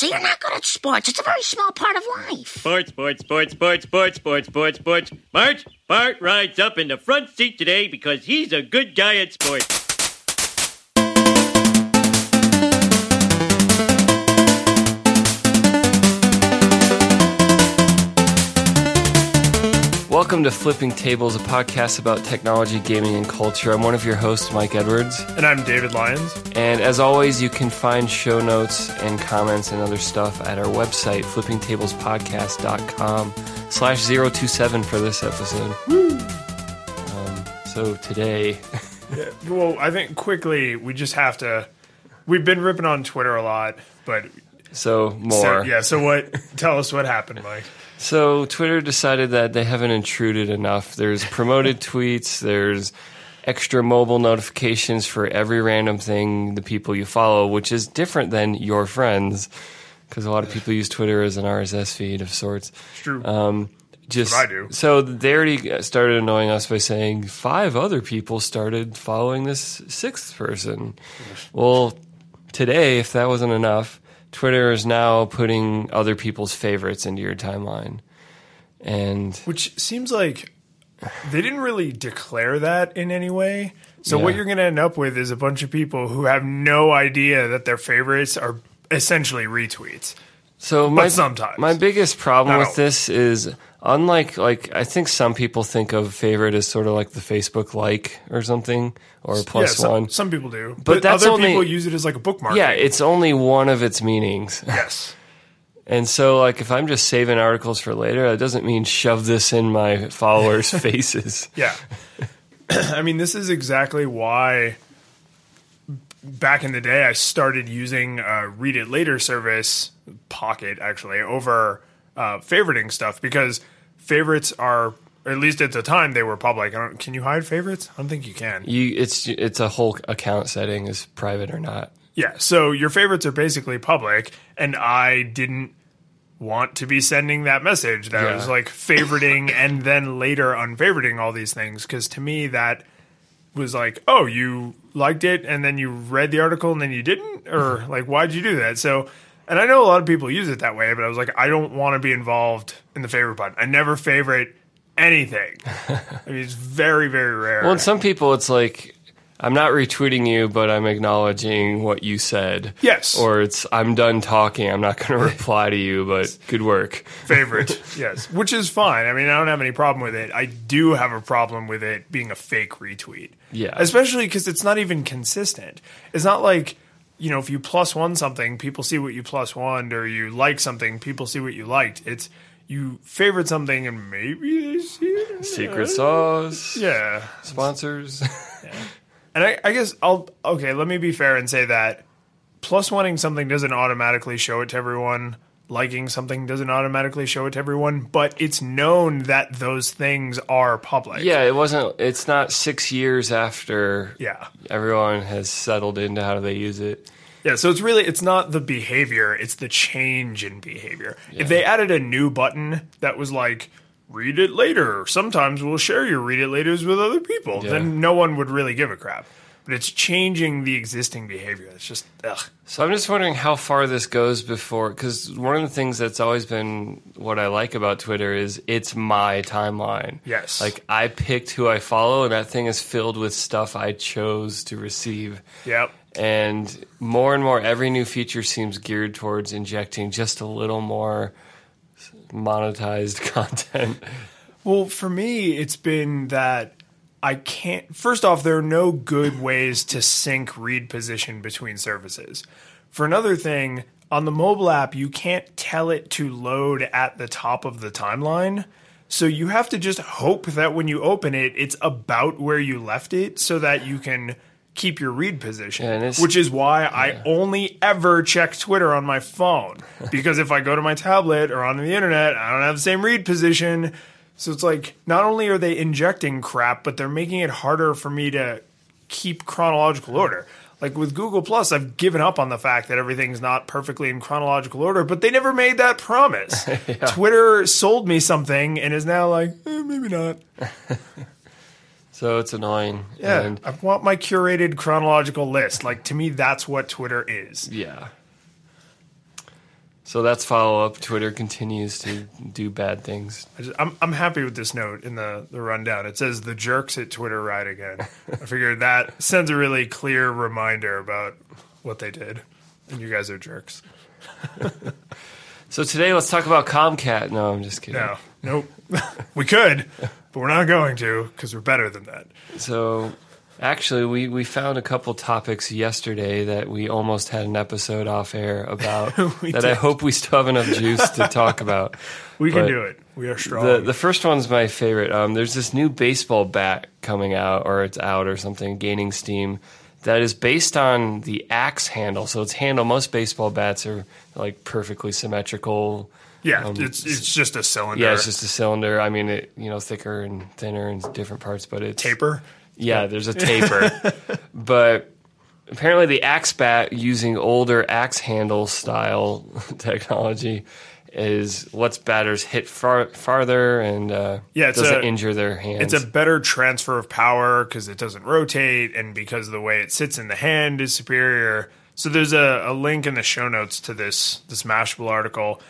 So you're not good at sports. It's a very small part of life. Sports, sports, sports, sports, sports, sports, sports, sports. Bart, Bart rides up in the front seat today because he's a good guy at sports. Welcome to Flipping Tables, a podcast about technology, gaming, and culture. I'm one of your hosts, Mike Edwards. And I'm David Lyons. And as always, you can find show notes and comments and other stuff at our website, flippingtablespodcast.com slash 027 for this episode. Um, so today... yeah, well, I think quickly we just have to... We've been ripping on Twitter a lot, but... So, more. So, yeah, so what... tell us what happened, Mike. So Twitter decided that they haven't intruded enough. There's promoted tweets, there's extra mobile notifications for every random thing the people you follow, which is different than your friends because a lot of people use Twitter as an RSS feed of sorts. It's true. Um, just I do. So they already started annoying us by saying five other people started following this sixth person. Well, today, if that wasn't enough, Twitter is now putting other people's favorites into your timeline. And which seems like they didn't really declare that in any way. So Yeah. what you're going to end up with is a bunch of people who have no idea that their favorites are essentially retweets. so my sometimes. my biggest problem Not with this is unlike like I think some people think of favorite as sort of like the Facebook like or something or plus yeah, some, one. some people do, but, that's other only- people use it as like a bookmark. Yeah, it's only one of its meanings. yes. And so, like, if I'm just saving articles for later, that doesn't mean shove this in my followers' faces. Yeah. I mean, this is exactly why back in the day I started using a read it later service, Pocket actually, over uh, favoriting stuff because favorites are, at least at the time, they were public. I don't, can you hide favorites? I don't think you can. You, it's it's a whole account setting is private or not. Yeah. So your favorites are basically public, and I didn't want to be sending that message that Yeah. was like favoriting and then later unfavoriting all these things because to me that was like, oh, you liked it and then you read the article and then you didn't, or like, why'd you do that? So. And I know a lot of people use it that way, but I was like, I don't want to be involved in the favorite button. I never favorite anything. I mean, it's very, very rare. Well, in some people, it's like I'm not retweeting you, but I'm acknowledging what you said. Yes. Or it's I'm done talking. I'm not going to reply to you, but good work. favorite. yes, which is fine. I mean, I don't have any problem with it. I do have a problem with it being a fake retweet. Yeah. especially because it's not even consistent. It's not like you know, if you plus one something, people see what you plus one, or you like something, people see what you liked. It's you favorite something, and maybe they see it. Secret sauce. Yeah, Sponsors. and I, I guess I'll okay. Let me be fair and say that plus oneing something doesn't automatically show it to everyone. Liking something doesn't automatically show it to everyone, but it's known that those things are public. yeah, it wasn't. It's not six years after. yeah, Everyone has settled into how do they use it. yeah. So it's really it's not the behavior; it's the change in behavior. If they added a new button that was like "read it later," sometimes we'll share your read it later's with other people, Yeah. then no one would really give a crap. But it's changing the existing behavior. It's just ugh. So I'm just wondering how far this goes before, because one of the things that's always been what I like about Twitter is it's my timeline. Yes. Like I picked who I follow, and that thing is filled with stuff I chose to receive. Yep. And more and more, every new feature seems geared towards injecting just a little more monetized content. Well, for me, it's been that I can't. First off, there are no good ways to sync read position between services. For another thing, on the mobile app, you can't tell it to load at the top of the timeline. So you have to just hope that when you open it, it's about where you left it so that you can keep your read position. Yeah, which is why I only ever check Twitter on my phone. because if I go to my tablet or on the internet, I don't have the same read position. So it's like not only are they injecting crap, but they're making it harder for me to keep chronological order. Like with Google Plus, I've given up on the fact that everything's not perfectly in chronological order, but they never made that promise. Twitter sold me something and is now like, eh, maybe not. So it's annoying. Yeah, And I want my curated chronological list. Like to me, that's what Twitter is. yeah. So that's follow up. Twitter continues to do bad things. I just, I'm I'm happy with this note in the the rundown. It says the jerks at Twitter ride again. I figured that sends a really clear reminder about what they did, and you guys are jerks. So today, let's talk about Comcast. No, I'm just kidding. No, nope. we could, but we're not going to because we're better than that. So, actually, we, we found a couple topics yesterday that we almost had an episode off air about that I hope we still have enough juice to talk about. We can do it. We are strong. The the first one's my favorite. Um, there's this new baseball bat coming out, or it's out, or something, gaining steam. That is based on the axe handle. So its handle. Most baseball bats are like perfectly symmetrical. yeah, um, it's it's just a cylinder. Yeah, it's just a cylinder. I mean, it you know thicker and thinner and different parts, but it's taper. Yeah, there's a taper. but apparently, the axe bat using older axe handle style technology is lets batters hit far, farther and uh, Yeah, it's doesn't a- injure their hands. It's a better transfer of power because it doesn't rotate, and because the way it sits in the hand is superior. So there's a, a link in the show notes to this this Mashable article.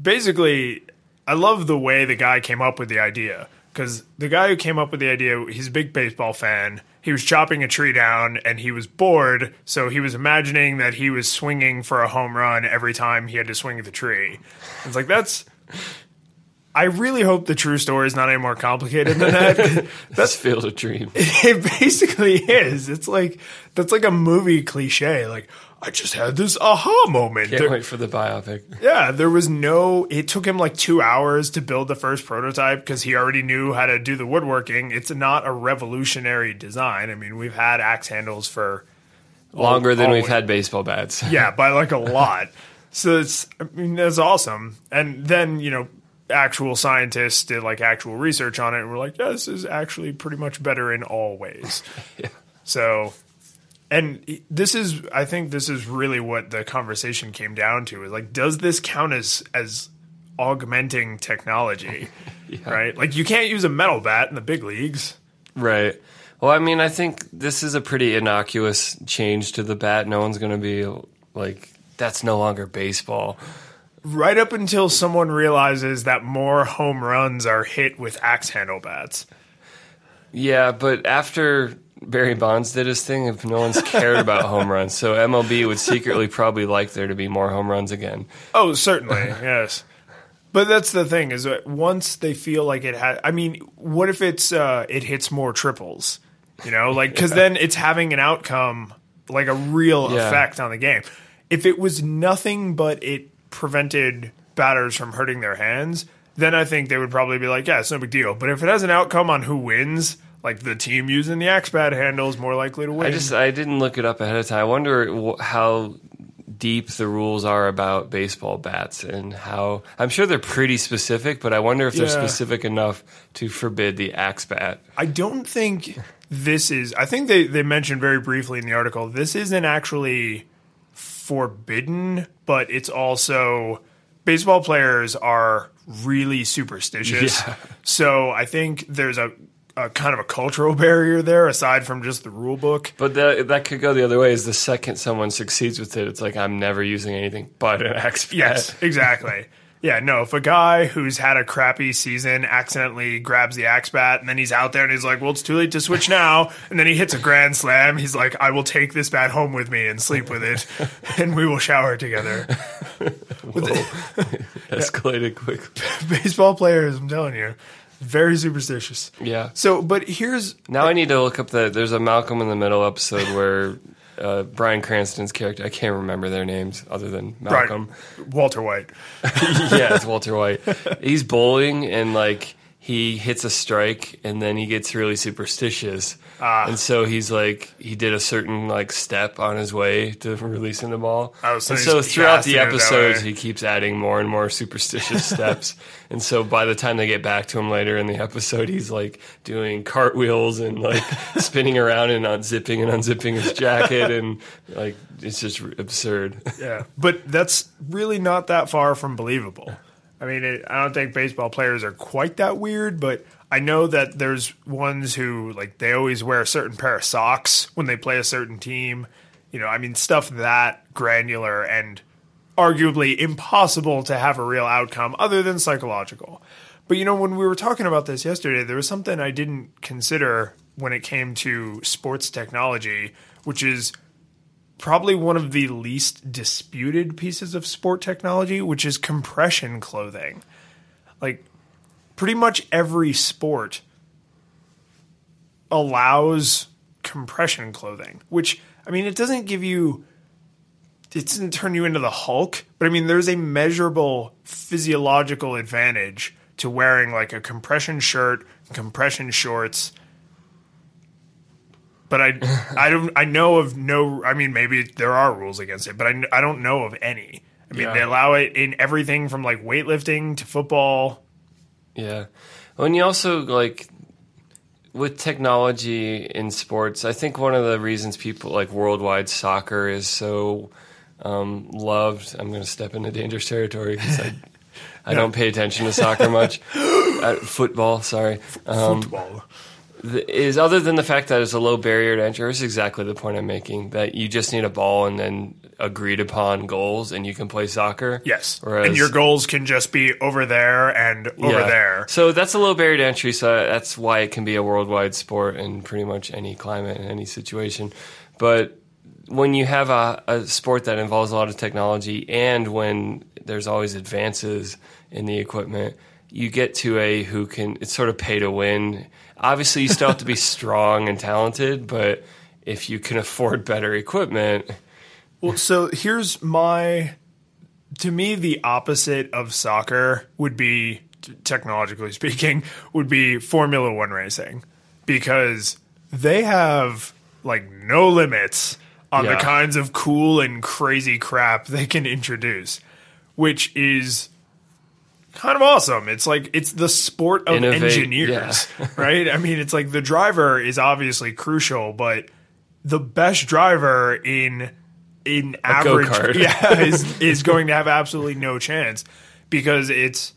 Basically, I love the way the guy came up with the idea because the guy who came up with the idea, he's a big baseball fan. He was chopping a tree down and he was bored, so he was imagining that he was swinging for a home run every time he had to swing at the tree. It's like that's. I really hope the true story is not any more complicated than that. That's Field of Dream. it basically is. It's like that's like a movie cliche. Like I just had this aha moment. Can't There- wait for the biopic. yeah, there was no. It took him like two hours to build the first prototype because he already knew how to do the woodworking. It's not a revolutionary design. I mean, we've had axe handles for Longer than we've always. had baseball bats. yeah, by like a lot. So it's, I mean, that's awesome. And then, you know, actual scientists did like actual research on it and were like, yeah, this is actually pretty much better in all ways. So, and this is, I think this is really what the conversation came down to is like, does this count as, as augmenting technology? Right? Like, you can't use a metal bat in the big leagues. Right. Well, I mean, I think this is a pretty innocuous change to the bat. No one's going to be like, that's no longer baseball. Right up until someone realizes that more home runs are hit with axe handle bats. Yeah, but after Barry Bonds did his thing, if no one's cared about home runs, so MLB would secretly probably like there to be more home runs again. Oh, certainly, yes. But that's the thing is that once they feel like it has, I mean, what if it's uh, it hits more triples? You know, like because then it's having an outcome like a real Yeah. effect on the game. If it was nothing but it prevented batters from hurting their hands, then I think they would probably be like, yeah, it's no big deal. But if it has an outcome on who wins, like the team using the axe bat handle is more likely to win. I just I didn't look it up ahead of time. I wonder how deep the rules are about baseball bats and how I'm sure they're pretty specific, but I wonder if they're Yeah. specific enough to forbid the axe bat. I don't think this is. I think they, they mentioned very briefly in the article this isn't actually forbidden, but it's also baseball players are really superstitious. Yeah. So I think there's a, a kind of a cultural barrier there aside from just the rule book. But that that could go the other way. Is the second someone succeeds with it, it's like I'm never using anything but an axe bat. Yes, exactly. Yeah, no, if a guy who's had a crappy season accidentally grabs the axe bat and then he's out there and he's like, well, it's too late to switch now. And then he hits a grand slam. He's like, I will take this bat home with me and sleep with it and we will shower together. escalated quickly. Baseball players, I'm telling you, very superstitious. Yeah. So, but here's, Now I need to look up the. There's a Malcolm in the Middle episode where uh, Bryan Cranston's character. I can't remember their names other than Malcolm. Bryan, Walter White. yeah, it's Walter White. He's bowling and like he hits a strike and then he gets really superstitious. Ah. and so he's like he did a certain like step on his way to releasing the ball. Oh, so and so throughout the do it that episodes he keeps adding more and more superstitious steps. And so by the time they get back to him later in the episode, he's like doing cartwheels and like spinning around and unzipping and unzipping his jacket and like it's just absurd. Yeah, but that's really not that far from believable. I mean, it, I don't think baseball players are quite that weird, but I know that there's ones who like they always wear a certain pair of socks when they play a certain team. You know, I mean, stuff that granular and arguably impossible to have a real outcome other than psychological. But you know, when we were talking about this yesterday, there was something I didn't consider when it came to sports technology, which is probably one of the least disputed pieces of sport technology, which is compression clothing. Like, pretty much every sport allows compression clothing, which, I mean, it doesn't give you, it doesn't turn you into the Hulk, but I mean, there's a measurable physiological advantage to wearing like a compression shirt, compression shorts, but I I don't I know of no I mean maybe there are rules against it, but I, I don't know of any. I mean Yeah. they allow it in everything from like weightlifting to football. Yeah. When you also like with technology in sports, I think one of the reasons people like worldwide soccer is so um, loved. I'm going to step into dangerous territory because I, I don't pay attention to soccer much. uh, football, sorry. Um, football. Is other than the fact that it's a low barrier to entry, is exactly the point I'm making. That you just need a ball and then agreed upon goals, and you can play soccer. Yes. Whereas, and your goals can just be over there and over Yeah. there. So that's a low barrier to entry. So that's why it can be a worldwide sport in pretty much any climate and any situation. But when you have a, a sport that involves a lot of technology, and when there's always advances in the equipment, you get to a who can. It's sort of pay to win. Obviously, you still have to be strong and talented, but if you can afford better equipment, Well, so here's my. To me, the opposite of soccer would be, technologically speaking, would be Formula One racing because they have like no limits on the kinds of cool and crazy crap they can introduce, which is kind of awesome. It's like it's the sport of Innovate, engineers, right? I mean, it's like the driver is obviously crucial, but the best driver in in average go-kart. yeah is is going to have absolutely no chance because it's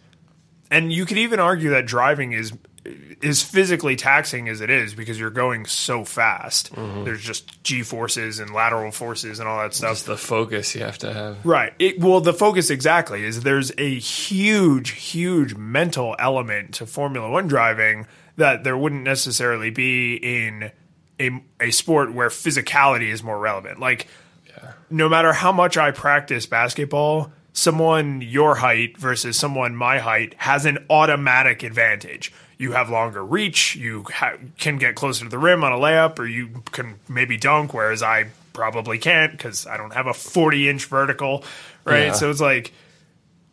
and you could even argue that driving is is physically taxing as it is because you're going so fast. Mm-hmm. There's just g forces and lateral forces and all that stuff. just the focus you have to have. Right. It, well, the focus exactly is there's a huge, huge mental element to Formula One driving that there wouldn't necessarily be in a, a sport where physicality is more relevant. Like, no matter how much I practice basketball, someone your height versus someone my height has an automatic advantage. You have longer reach, you ha- can get closer to the rim on a layup, or you can maybe dunk, whereas I probably can't because I don't have a 40 inch vertical, right? Yeah. So it's like,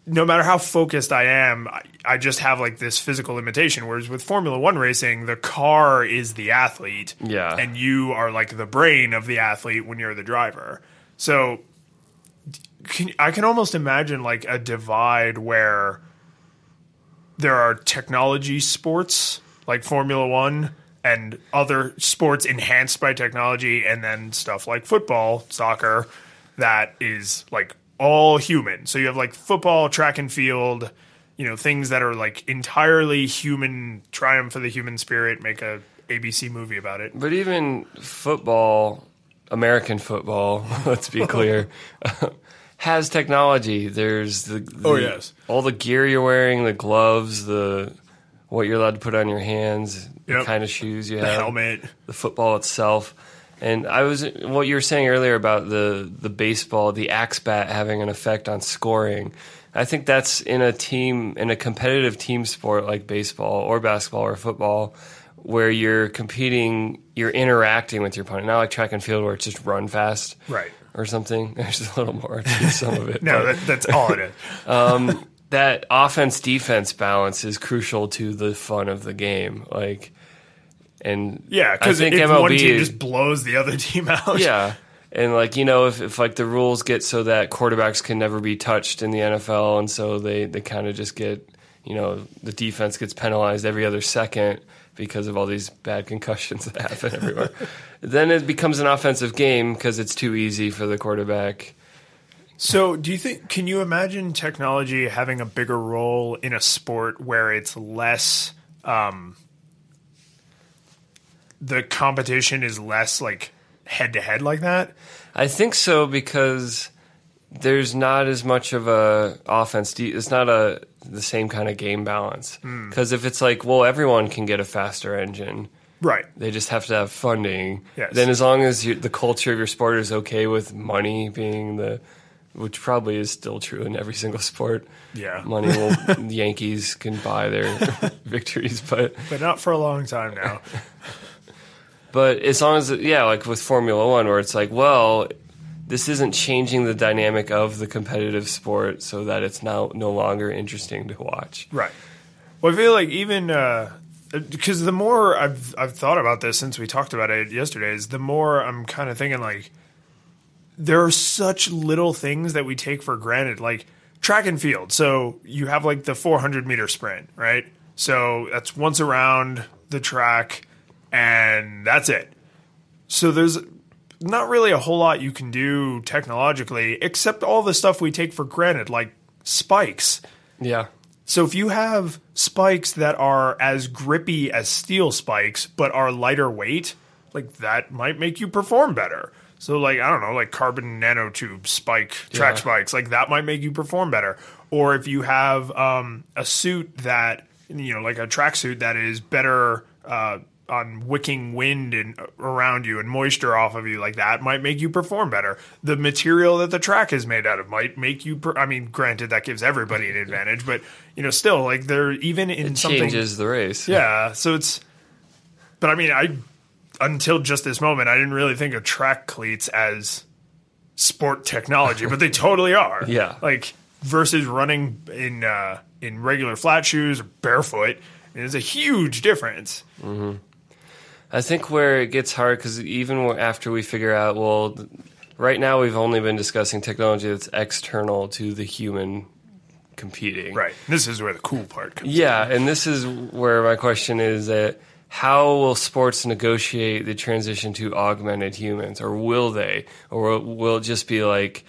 no matter how focused I am, I, I just have like this physical limitation. Whereas with Formula One racing, the car is the athlete, Yeah. and you are like the brain of the athlete when you're the driver. So can, I can almost imagine like a divide where there are technology sports like Formula One and other sports enhanced by technology, and then stuff like football, soccer, that is like all human. So you have like football, track and field, you know, things that are like entirely human, triumph of the human spirit, make a ABC movie about it. But even football, American football, let's be clear, has technology. There's the, oh, the Oh, yes. all the gear you're wearing, the gloves, the what you're allowed to put on your hands, the kind of shoes you The have, helmet. the football itself. And I was what you were saying earlier about the the baseball, the axe bat having an effect on scoring. I think that's in a team in a competitive team sport like baseball or basketball or football where you're competing, you're interacting with your opponent. Not like track and field where it's just run fast. Right. Or something. There's a little more to some of it. No, that, that's all it is. Um, that offense defense balance is crucial to the fun of the game. Like, and Yeah, because if think one team just blows the other team out. yeah, and like you know, if, if like the rules get so that quarterbacks can never be touched in the NFL, and so they they kind of just get you know the defense gets penalized every other second because of all these bad concussions that happen everywhere. then it becomes an offensive game because it's too easy for the quarterback. So, do you think? Can you imagine technology having a bigger role in a sport where it's less? Um, the competition is less like head to head like that. I think so because there's not as much of a offense. It's not a the same kind of game balance. Hmm. Because if it's like, well, everyone can get a faster engine, Right. they just have to have funding. Yes. Then as long as you, the culture of your sport is okay with money being the, which probably is still true in every single sport. Yeah. Money will the Yankees can buy their victories, but But not for a long time now. but as long as yeah, like with Formula One, where it's like, well, this isn't changing the dynamic of the competitive sport, so that it's now no longer interesting to watch. Right. Well, I feel like even uh, because the more I've I've thought about this since we talked about it yesterday, is the more I'm kind of thinking like there are such little things that we take for granted, like track and field. So you have like the 400 meter sprint, right? So that's once around the track, and that's it. So there's not really a whole lot you can do technologically, except all the stuff we take for granted, like spikes. Yeah, So if you have spikes that are as grippy as steel spikes but are lighter weight, like that might make you perform better. So like I don't know, like carbon nanotube spike track Yeah. spikes, like that might make you perform better. Or if you have um, a suit that you know, like a tracksuit that is better uh, on wicking wind and around you and moisture off of you, like that might make you perform better. The material that the track is made out of might make you. Per- I mean, granted, that gives everybody an advantage, but you know, still, like they're even in something. changes the race. Yeah, so it's. But I mean, I until just this moment, I didn't really think of track cleats as sport technology, but they totally are. Yeah. like versus running in uh, in regular flat shoes or barefoot, it's a huge difference. I think where it gets hard because even after we figure out, well, right now we've only been discussing technology that's external to the human competing. Right. This is where the cool part comes. Yeah, and this is where my question is that how will sports negotiate the transition to augmented humans, or will they, or will it just be like,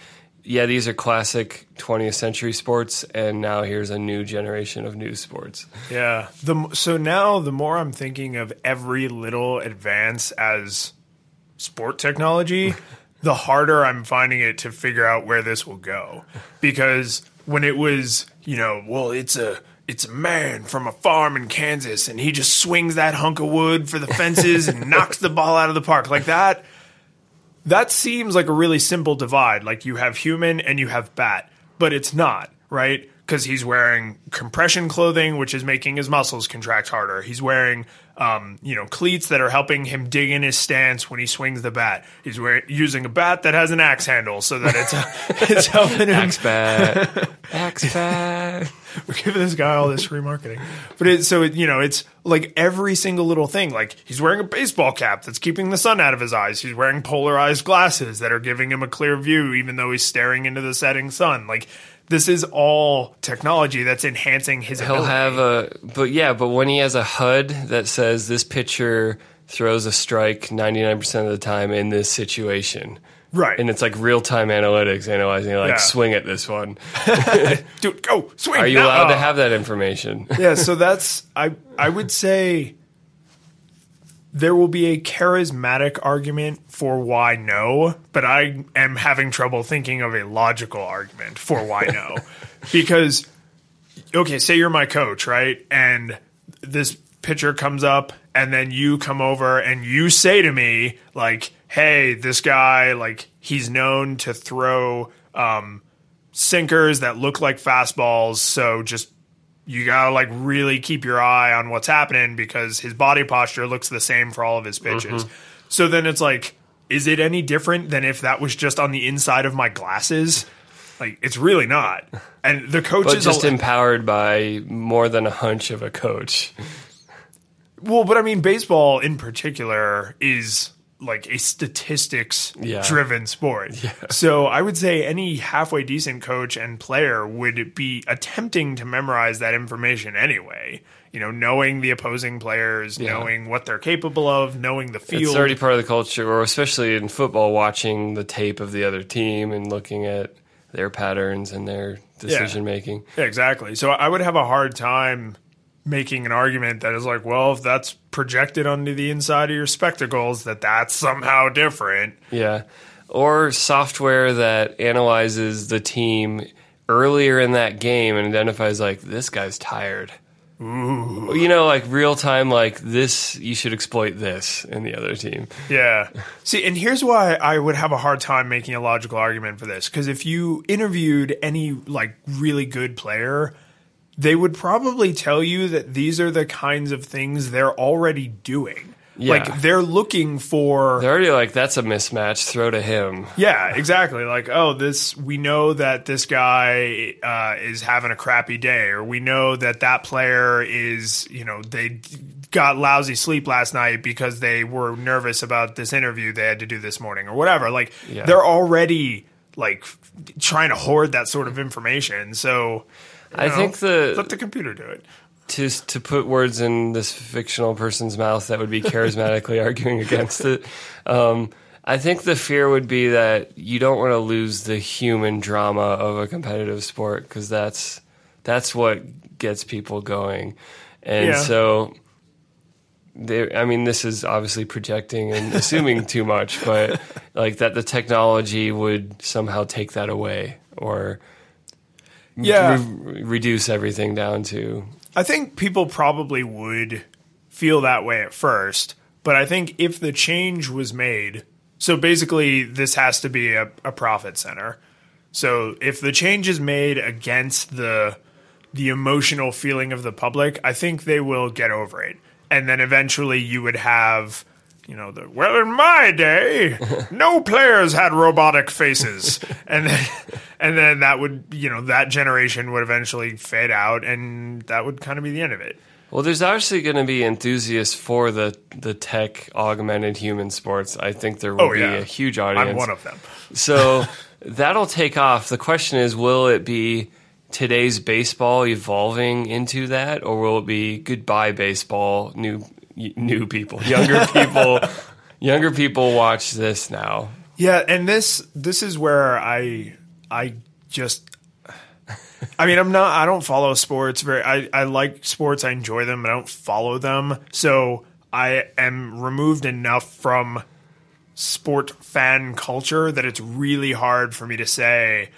yeah, these are classic 20th century sports, and now here's a new generation of new sports. Yeah. The so now the more I'm thinking of every little advance as sport technology, the harder I'm finding it to figure out where this will go. Because when it was, you know, well, it's a it's a man from a farm in Kansas and he just swings that hunk of wood for the fences and knocks the ball out of the park like that. That seems like a really simple divide. Like you have human and you have bat, but it's not, right? Because he's wearing compression clothing, which is making his muscles contract harder. He's wearing, um, you know, cleats that are helping him dig in his stance when he swings the bat. He's wearing using a bat that has an axe handle so that it's it's helping him Axe bat, axe bat. we're giving this guy all this free marketing. But it, so it, you know, it's like every single little thing. Like he's wearing a baseball cap that's keeping the sun out of his eyes. He's wearing polarized glasses that are giving him a clear view, even though he's staring into the setting sun. Like this is all technology that's enhancing his. He'll ability. have a, but yeah, but when he has a HUD that says this pitcher throws a strike 99% of the time in this situation. right, And it's like real time analytics analyzing, like, Yeah. swing at this one. dude, go swing. Are you now. allowed to have that information? yeah, so that's I I would say there will be a charismatic argument for why no, but I am having trouble thinking of a logical argument for why no. because okay, say you're my coach, right? And this pitcher comes up and then you come over and you say to me like, "Hey, this guy like he's known to throw um sinkers that look like fastballs, so just you gotta like really keep your eye on what's happening because his body posture looks the same for all of his pitches. Mm-hmm. So then it's like, is it any different than if that was just on the inside of my glasses? Like, it's really not. And the coach But is just a, empowered by more than a hunch of a coach. well, but I mean, baseball in particular is like a statistics Yeah. driven sport. So I would say any halfway decent coach and player would be attempting to memorize that information anyway. You know, knowing the opposing players, Yeah. knowing what they're capable of, knowing the field. It's already part of the culture, or especially in football, watching the tape of the other team and looking at their patterns and their decision making. Yeah, exactly. So I would have a hard time making an argument that is like, well, if that's projected onto the inside of your spectacles, that that's somehow different. Yeah. or software that analyzes the team earlier in that game and identifies like this guy's tired. Ooh. You know, like real time, like this, you should exploit this in the other team. Yeah. See, and here's why I would have a hard time making a logical argument for this. Because if you interviewed any like really good player, they would probably tell you that these are the kinds of things they're already doing. Yeah. Like they're looking for They're already like, that's a mismatch, throw to him. Yeah, exactly. Like, oh, this we know that this guy uh, is having a crappy day, or we know that that player is, you know, they got lousy sleep last night because they were nervous about this interview they had to do this morning, or whatever. Like, Yeah. they're already like trying to hoard that sort of information. So, I know, think the let the computer do it. to to put words in this fictional person's mouth that would be charismatically arguing against it. Um, I think the fear would be that you don't want to lose the human drama of a competitive sport because that's that's what gets people going, and Yeah. so. They, I mean, this is obviously projecting and assuming too much, but like that the technology would somehow take that away or Yeah. re- reduce everything down to I think people probably would feel that way at first, but I think if the change was made, so basically this has to be a, a profit center. So if the change is made against the the emotional feeling of the public, I think they will get over it. And then eventually you would have you know the well in my day no players had robotic faces and then and then that would you know that generation would eventually fade out and that would kind of be the end of it Well, there's actually going to be enthusiasts for the the tech augmented human sports. I think there will Oh, be yeah. a huge audience. i'm one of them so that'll take off. The question is, will it be today's baseball evolving into that, or will it be goodbye baseball? New new people, younger people, younger people watch this now. Yeah, and this this is where I I just I mean, I'm not I don't follow sports very I I like sports, I enjoy them, but I don't follow them. So I am removed enough from sport fan culture that it's really hard for me to say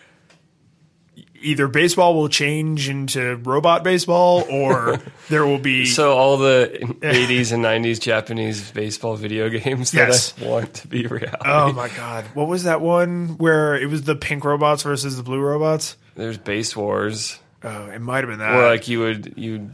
either baseball will change into robot baseball or there will be So all the 80s and 90s Japanese baseball video games that Yes. I want to be reality. Oh my god. What was that one where it was the pink robots versus the blue robots? There's base wars. Oh, it might have been that. Or like you would you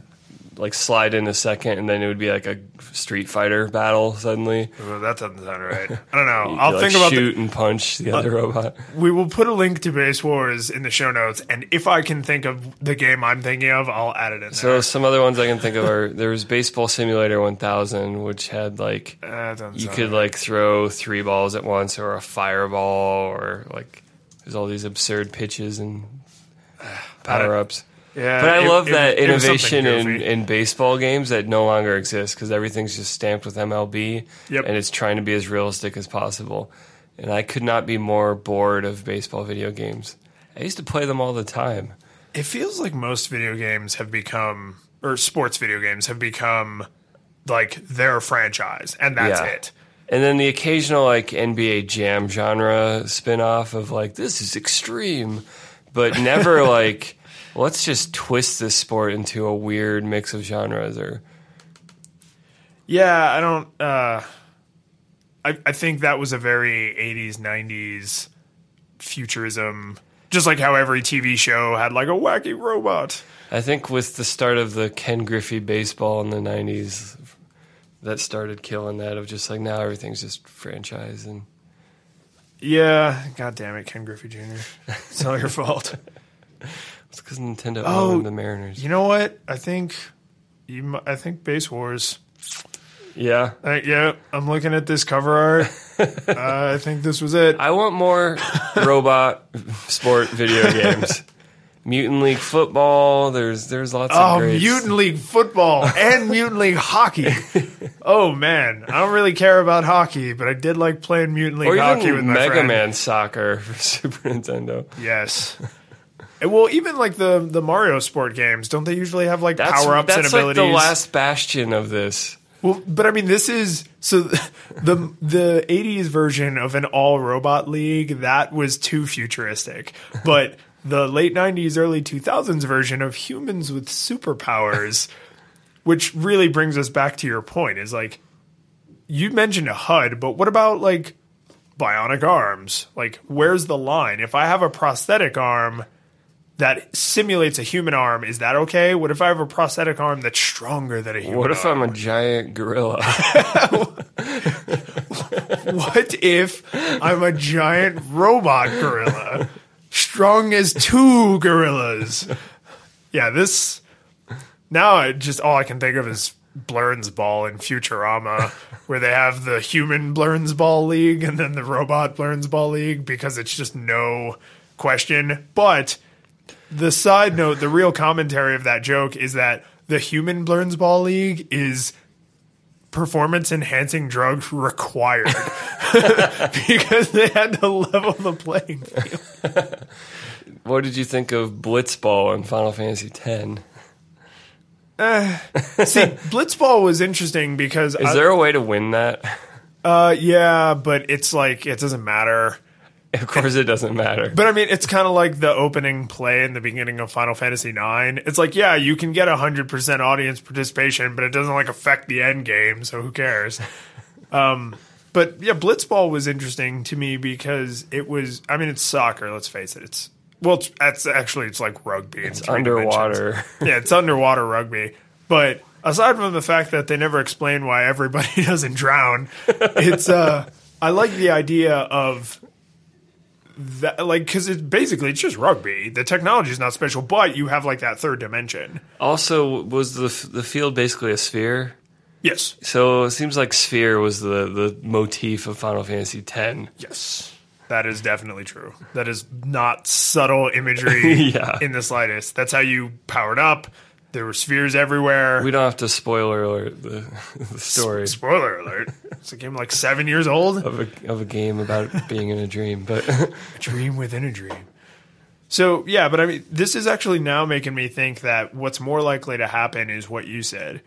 like slide in a second and then it would be like a Street Fighter battle suddenly. That doesn't sound right. I don't know. I'll think about shoot and punch the other robot. We will put a link to Base Wars in the show notes, and if I can think of the game I'm thinking of, I'll add it in So there. some other ones I can think of are there was Baseball Simulator 1000, which had like Uh, you could right. like throw three balls at once or a fireball or like there's all these absurd pitches and power ups. Yeah, But I it- love it- that it innovation in, in baseball games that no longer exists because everything's just stamped with MLB Yep. and it's trying to be as realistic as possible. And I could not be more bored of baseball video games. I used to play them all the time. It feels like most video games have become, or sports video games have become, like their franchise, and that's Yeah. it. And then the occasional like NBA Jam genre spin-off of like this is extreme, but never like let's just twist this sport into a weird mix of genres or Yeah, I don't. Uh, I I think that was a very '80s '90s futurism, just like how every TV show had like a wacky robot. I think with the start of the Ken Griffey baseball in the '90s, that started killing that of just like now everything's just franchise and Yeah, god damn it, Ken Griffey Jr. It's not your fault. it's because Nintendo Oh, owned the Mariners. You know what? I think you. I think Base Wars. Yeah, Uh, yeah, I'm looking at this cover art. uh, I think this was it. I want more robot sport video games. Mutant League Football. There's there's lots of Oh, Mutant League football and Mutant League hockey. Oh man, I don't really care about hockey, but I did like playing Mutant League or hockey with my Mega friend. Man Soccer for Super Nintendo. Yes. Well, even like the the Mario sport games, don't they usually have like That's power ups and that's like abilities? the last bastion of this. Well, but I mean, this is so the the '80s version of an all robot league that was too futuristic, but the late '90s, early 2000s version of humans with superpowers, which really brings us back to your point, is like you mentioned a HUD, but what about like bionic arms? Like, where's the line? If I have a prosthetic arm that simulates a human arm, is that okay? What if I have a prosthetic arm that's stronger than a human What if arm? I'm a giant gorilla? What if I'm a giant robot gorilla, strong as two gorillas? Yeah, this. Now, I just all I can think of is Blernsball in Futurama, where they have the human Blernsball League and then the robot Blernsball League because it's just no question. But the side note, the real commentary of that joke is that the human Blernsball League is performance enhancing drugs required because they had to level the playing field. what did you think of Blitzball in Final Fantasy X? See, Blitzball was interesting because Is I- there a way to win that? uh yeah, but it's like it doesn't matter. Of course, it doesn't matter. But I mean, it's kind of like the opening play in the beginning of Final Fantasy IX. It's like, yeah, you can get hundred percent audience participation, but it doesn't like affect the end game. So who cares? um, but yeah, Blitzball was interesting to me because it was. I mean, it's soccer. Let's face it. It's well, it's, it's actually it's like rugby. It's underwater. yeah, it's underwater rugby. But aside from the fact that they never explain why everybody doesn't drown, it's uh, I like the idea of that, like, because it's basically it's just rugby. The technology is not special, but you have like that third dimension. Also, was the the field basically a sphere? Yes, So it seems like sphere was the the motif of Final Fantasy X. yes, that is definitely true. That is not subtle imagery Yeah. in the slightest. That's how you powered up. There were spheres everywhere. We don't have to spoiler alert the, the story Spoiler alert! It's a game like seven years old. of a of a game about being in a dream, but A dream within a dream. So yeah, but I mean, this is actually now making me think that what's more likely to happen is what you said.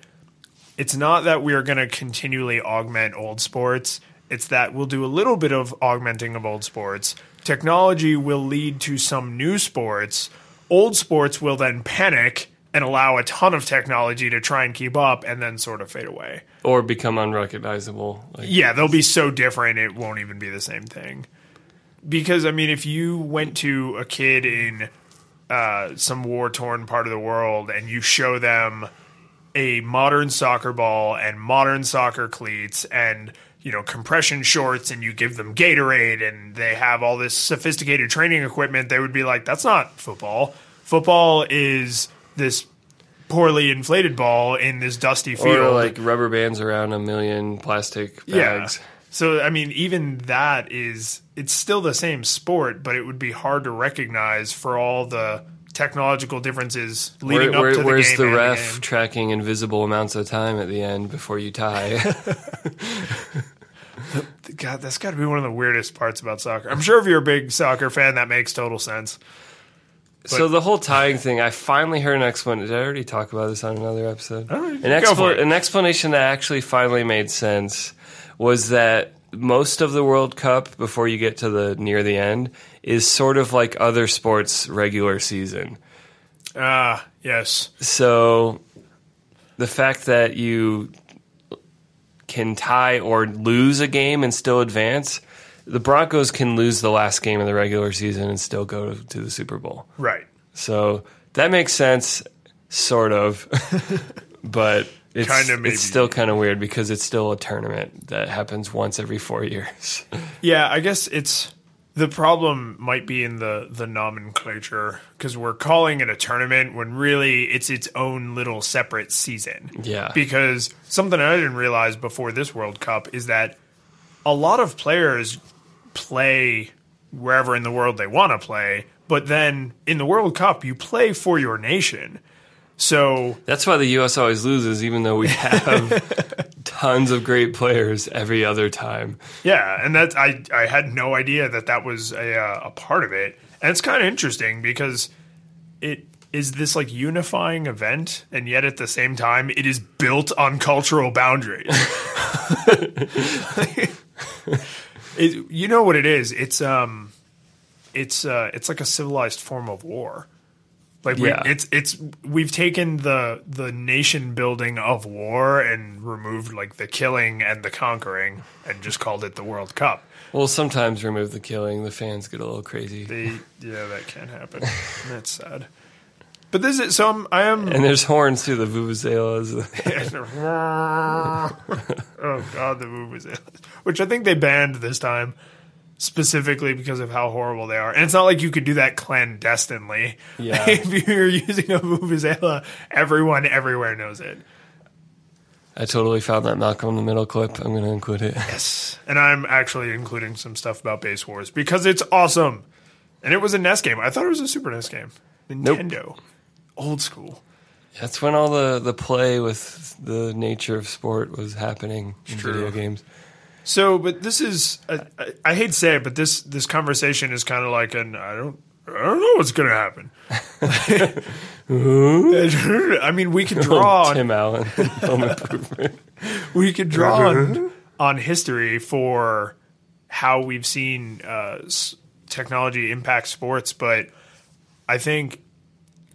It's not that we are going to continually augment old sports. It's that we'll do a little bit of augmenting of old sports. Technology will lead to some new sports. Old sports will then panic and allow a ton of technology to try and keep up and then sort of fade away. or become unrecognizable. Like, Yeah, they'll be so different it won't even be the same thing. Because I mean, if you went to a kid in uh, some war torn part of the world and you show them a modern soccer ball and modern soccer cleats and you know compression shorts and you give them Gatorade and they have all this sophisticated training equipment, they would be like, "That's not football. Football is this." Poorly inflated ball in this dusty field. or like rubber bands around a million plastic bags. Yeah. So I mean, even that is it's still the same sport, but it would be hard to recognize for all the technological differences leading Where, where- up to the where's game. the and ref game. tracking invisible amounts of time at the end before you tie? God, that's got to be one of the weirdest parts about soccer. I'm sure if you're a big soccer fan, that makes total sense. So the whole tying thing, I finally heard an explanation. Did I already talk about this on another episode? right, an, go expla- for it. an explanation that actually finally made sense was that most of the World Cup before you get to the near the end is sort of like other sports regular season. Ah, yes. So the fact that you can tie or lose a game and still advance, the Broncos can lose the last game of the regular season and still go to, the Super Bowl. Right. So that makes sense, sort of, but it's, it's still kind of weird because it's still a tournament that happens once every four years. Yeah, I guess it's the problem might be in the the nomenclature because we're calling it a tournament when really it's its own little separate season. Yeah. Because something I didn't realize before this World Cup is that a lot of players play wherever in the world they want to play, but then in the World Cup you play for your nation. So That's why the U.S. always loses, even though we have tons of great players every other time. Yeah, and that I I had no idea that that was a uh, a part of it, and it's kind of interesting because it is this like unifying event, and yet at the same time, it is built on cultural boundaries. it, you know what it is? It's um, it's uh, it's like a civilized form of war. Like we, Yeah. it's it's we've taken the the nation building of war and removed like the killing and the conquering and just called it the World Cup. Well, sometimes remove the killing. The fans get a little crazy. They, yeah, that can happen. That's sad. But this is so I'm, I am. And there's horns too, the vuvuzelas. oh god, the Vuvuzelas, which I think they banned this time specifically because of how horrible they are. And it's not like you could do that clandestinely. Yeah. if you're using a Vuvuzela, everyone everywhere knows it. I totally found that Malcolm in the Middle clip. I'm going to include it. Yes, and I'm actually including some stuff about Base Wars because it's awesome. And it was a NES game. I thought it was a Super NES game. Nintendo, old school. That's when all the, the play with the nature of sport was happening in True. video games. So, but this is I, I, I hate to say it, but this this conversation is kind of like an I don't I don't know what's going to happen. I mean, we could draw on, Tim Allen, Home Improvement. we could draw on, on history for how we've seen uh, s- technology impact sports, but I think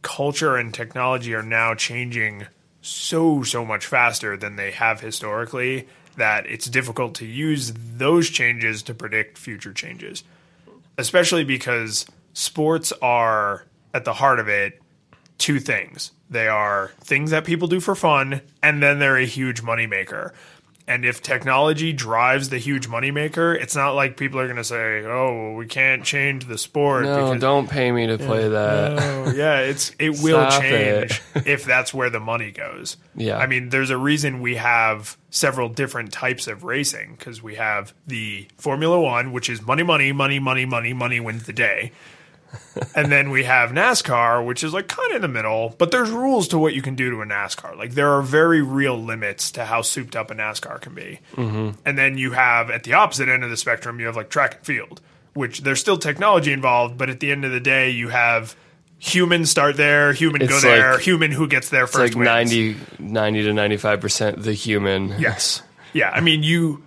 culture and technology are now changing so so much faster than they have historically that it's difficult to use those changes to predict future changes. Especially because sports are at the heart of it two things. They are things that people do for fun and then they're a huge moneymaker and if technology drives the huge moneymaker it's not like people are going to say oh well, we can't change the sport No, because don't pay me to play that. Oh, yeah, it's it will change if that's where the money goes. Yeah. I mean, there's a reason we have several different types of racing because we have the Formula One, which is money, money, money, money, money, money wins the day. and then we have NASCAR, which is like kind of in the middle, but there's rules to what you can do to a NASCAR. Like there are very real limits to how souped up a NASCAR can be. Mm-hmm. And then you have at the opposite end of the spectrum, you have like track and field, which there's still technology involved, but at the end of the day, you have human start there, human go there, like- human who gets there It's first. like wins. 90, 90 to 95% the human. Yes. Yeah. I mean, you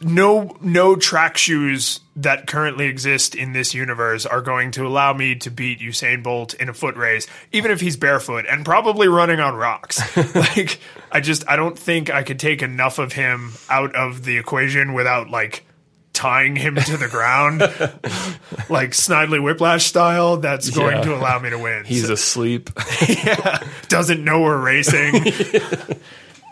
no no track shoes that currently exist in this universe are going to allow me to beat Usain Bolt in a foot race, even if he's barefoot and probably running on rocks. like, I just I don't think I could take enough of him out of the equation without like tying him to the ground, like Snidely Whiplash style. That's going Yeah. to allow me to win. He's So- asleep. doesn't know we're racing.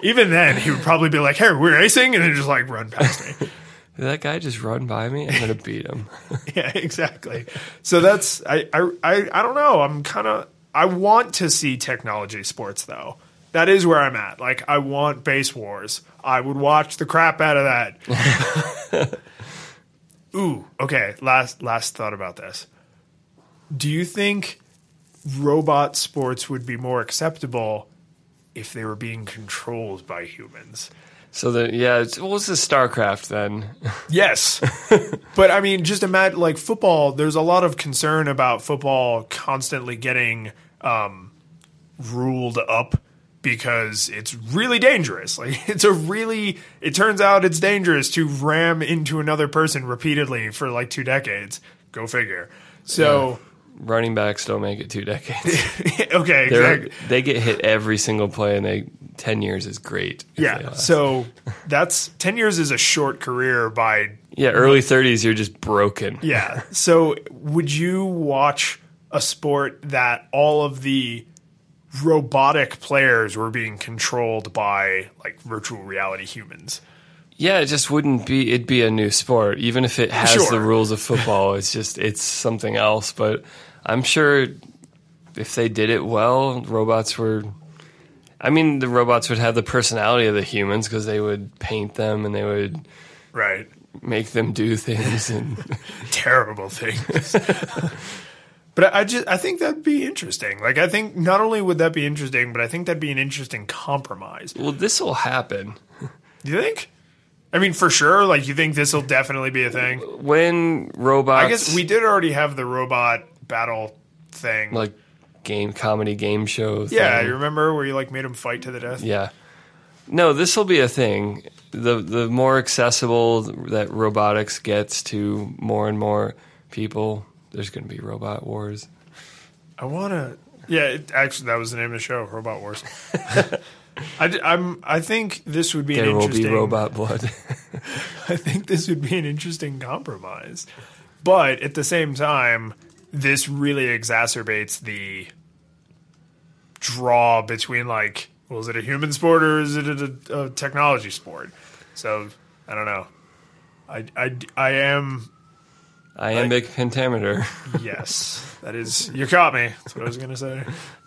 Even then, he would probably be like, "Hey, we're racing," and then just like run past me. Did that guy just run by me? I'm to beat him. yeah, exactly. So that's I I I, I don't know. I'm kind of I want to see technology sports though. That is where I'm at. Like I want base wars. I would watch the crap out of that. Ooh, okay. Last last thought about this. Do you think robot sports would be more acceptable if they were being controlled by humans? So then, yeah, it's, well, it's a StarCraft then. Yes. but I mean, just imagine like football, there's a lot of concern about football constantly getting um, ruled up because it's really dangerous. Like it's a really it turns out it's dangerous to ram into another person repeatedly for like 2 decades. Go figure. So Running backs don't make it two decades. okay, exactly. they get hit every single play, and they ten years is great. Yeah. So that's 10 years is a short career by yeah, early thirties, you're just broken. Yeah. So would you watch a sport that all of the robotic players were being controlled by like virtual reality humans? Yeah, it just wouldn't be. It'd be a new sport, even if it oh, has Sure. the rules of football. It's just it's something else. But I'm sure if they did it well, robots were. I mean, the robots would have the personality of the humans because they would paint them and they would Right. make them do things. And Terrible things. but I just I think that'd be interesting. Like I think not only would that be interesting, but I think that'd be an interesting compromise. well, this will happen Do you think? I mean, for sure. Like, you think this will definitely be a thing? when robots. I guess we did already have the robot battle thing. like game comedy game show. Yeah, you remember where you like made him fight to the death? Yeah. No, this will be a thing. The the more accessible that robotics gets to more and more people, there's going to be robot wars. I want to. Yeah, it, actually, that was the name of the show, Robot Wars. I, am I think this would be an There will interesting. be robot blood. I think this would be an interesting compromise, but at the same time, this really exacerbates the draw between like, well, is it a human sport or is it a, a technology sport? So I don't know. I, I, I am Iambic pentameter. Yes, that is. You caught me. That's what I was going to say.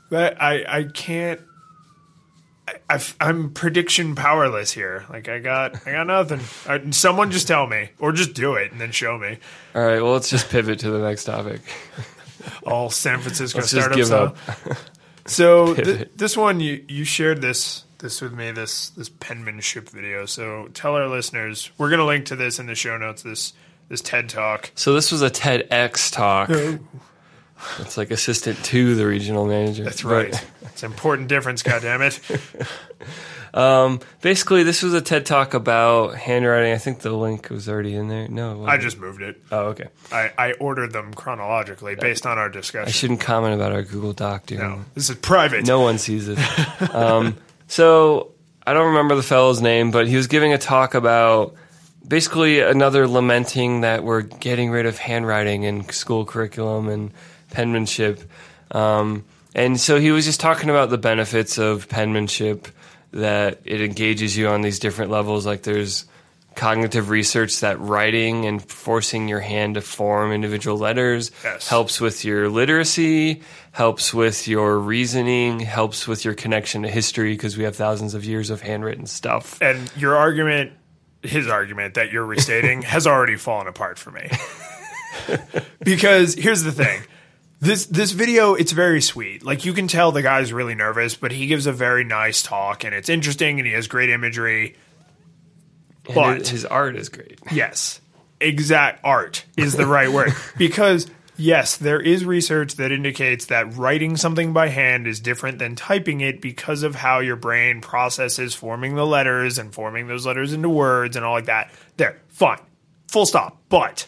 But I, I can't. I, am prediction powerless here. Like I got, I got nothing. I, someone just tell me, or just do it and then show me. All right, well, let's just pivot to the next topic. All San Francisco Let's give up. So th- this one, you you shared this this with me this this penmanship video. So tell our listeners, we're going to link to this in the show notes. This this TED talk. So this was a TEDx talk. It's like assistant to the regional manager. That's right. It's an important difference. God damn it. basically, this was a TED talk about handwriting. I think the link was already in there. No, I just moved it. Oh, okay. I, I ordered them chronologically based on our discussion. I shouldn't comment about our Google Doc, dude. no, this is private. No one sees it. um, so I don't remember the fellow's name, but he was giving a talk about basically another lamenting that we're getting rid of handwriting in school curriculum and penmanship. Um, and so he was just talking about the benefits of penmanship that it engages you on these different levels. Like there's cognitive research that writing and forcing your hand to form individual letters Yes. helps with your literacy, helps with your reasoning, helps with your connection to history because we have thousands of years of handwritten stuff. And your argument, his argument that you're restating, has already fallen apart for me. because here's the thing. This this video, it's very sweet. Like you can tell the guy's really nervous, but he gives a very nice talk and it's interesting and he has great imagery. And But- his, his art is great. Yes. Exact art is the right word. Because, yes, there is research that indicates that writing something by hand is different than typing it because of how your brain processes forming the letters and forming those letters into words and all like that. There, fine. Full stop. But,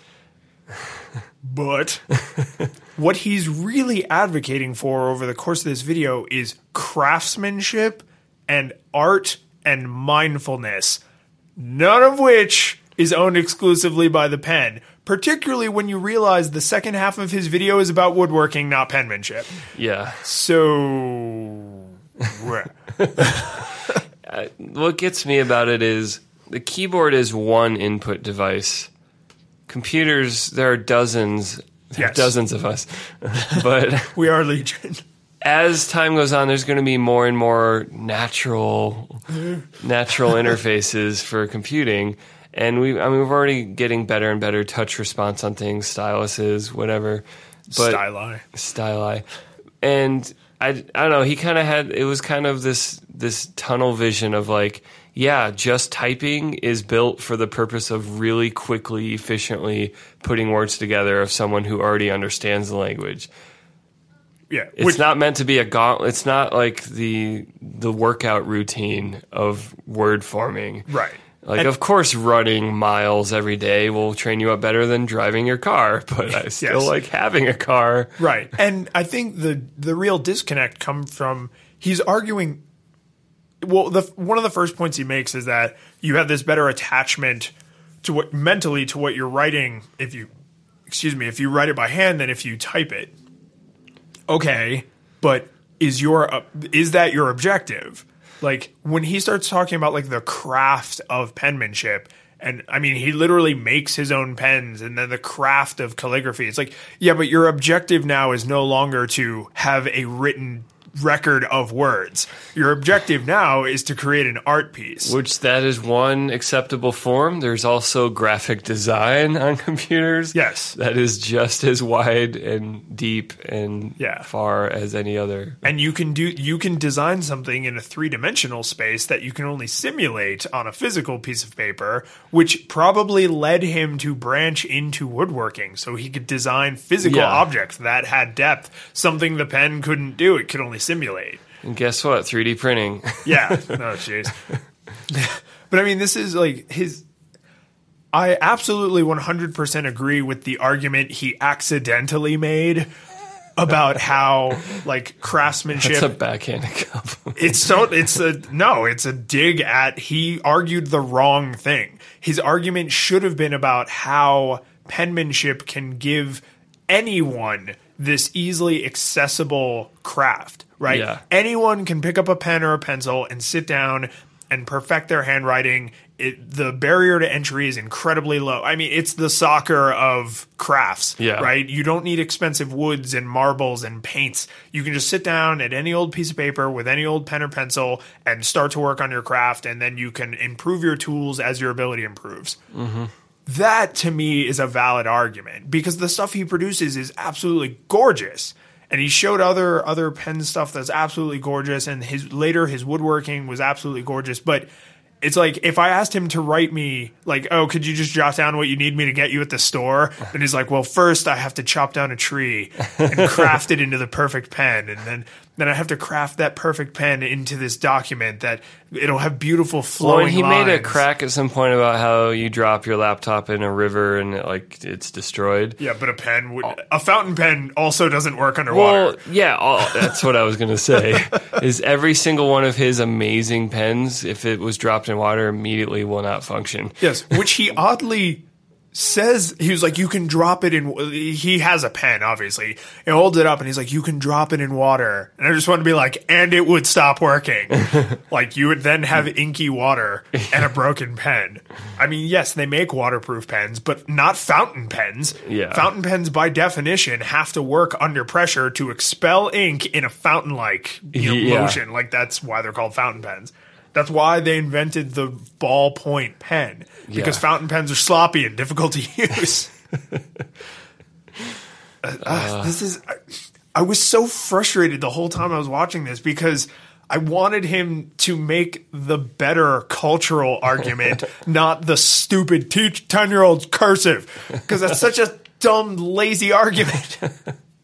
but, what he's really advocating for over the course of this video is craftsmanship and art and mindfulness none of which is owned exclusively by the pen, particularly when you realize the second half of his video is about woodworking, not penmanship. Yeah. So, uh, What gets me about it is the keyboard is one input device. Computers, there are dozens, Yes. dozens of us. but we are legion. as time goes on, there's going to be more and more natural, mm-hmm. natural interfaces for computing, and we, I mean, we're already getting better and better touch response on things, styluses, whatever. But Styli. styli, and I, I don't know. He kind of had it was kind of this this tunnel vision of like, yeah, just typing is built for the purpose of really quickly, efficiently putting words together of someone who already understands the language. Yeah, It's which, not meant to be a gauntlet. It's not like the the workout routine of word forming. right. Like, And- of course, running miles every day will train you up better than driving your car, but I still Yes. like having a car. Right. And I think the the real disconnect come from he's arguing well the one of the first points he makes is that you have this better attachment to what mentally to what you're writing if you excuse me if you write it by hand than if you type it. Okay, but is your uh, is that your objective? Like when he starts talking about like the craft of penmanship and I mean he literally makes his own pens and then the craft of calligraphy. It's like, yeah, but your objective now is no longer to have a written record of words. Your objective now is to create an art piece. Which that is one acceptable form. There's also graphic design on computers. Yes. That is just as wide and deep and Yeah. far as any other. and you can do you can design something in a three-dimensional space that you can only simulate on a physical piece of paper which probably led him to branch into woodworking so he could design physical Yeah. objects that had depth something the pen couldn't do it could only simulate And guess what? 3D printing. yeah no jeez but i mean this is like his I absolutely 100% agree with the argument he accidentally made about how like craftsmanship It's a backhanded compliment. it's so it's a no it's a dig at he argued the wrong thing his argument should have been about how penmanship can give anyone this easily accessible craft right Yeah. anyone can pick up a pen or a pencil and sit down and perfect their handwriting it, the barrier to entry is incredibly low i mean it's the soccer of crafts Yeah. right you don't need expensive woods and marbles and paints. You can just sit down at any old piece of paper with any old pen or pencil and start to work on your craft, and then you can improve your tools as your ability improves. Mm-hmm. That to me is a valid argument because the stuff he produces is absolutely gorgeous. And he showed other other pen stuff that's absolutely gorgeous, and his later his woodworking was absolutely gorgeous. But it's like if I asked him to write me like, oh, could you just jot down what you need me to get you at the store? And he's like, well, first I have to chop down a tree and craft it into the perfect pen, and then then I have to craft that perfect pen into this document that it'll have beautiful Well, flowing. and he made a crack at some point about how you drop your laptop in a river and it, like it's destroyed. Yeah, but a pen would a fountain pen also doesn't work underwater. Well, yeah, all, that's what I was gonna say. is every single one of his amazing pens, if it was dropped in water, immediately will not function. Yes, which he oddly says he was like, you can drop it in. He has a pen, obviously. He holds it up and he's like, you can drop it in water. And I just want to be like, and it would stop working. like you would then have inky water and a broken pen. I mean, yes, they make waterproof pens, but not fountain pens. Yeah. fountain pens by definition have to work under pressure to expel ink in a fountain-like you know, Yeah. motion. Like that's why they're called fountain pens. That's why they invented the ballpoint pen because Yeah. fountain pens are sloppy and difficult to use. Uh, uh, this is. I, I was so frustrated the whole time I was watching this because I wanted him to make the better cultural argument, not the stupid teach ten year olds cursive, because that's such a dumb, lazy argument.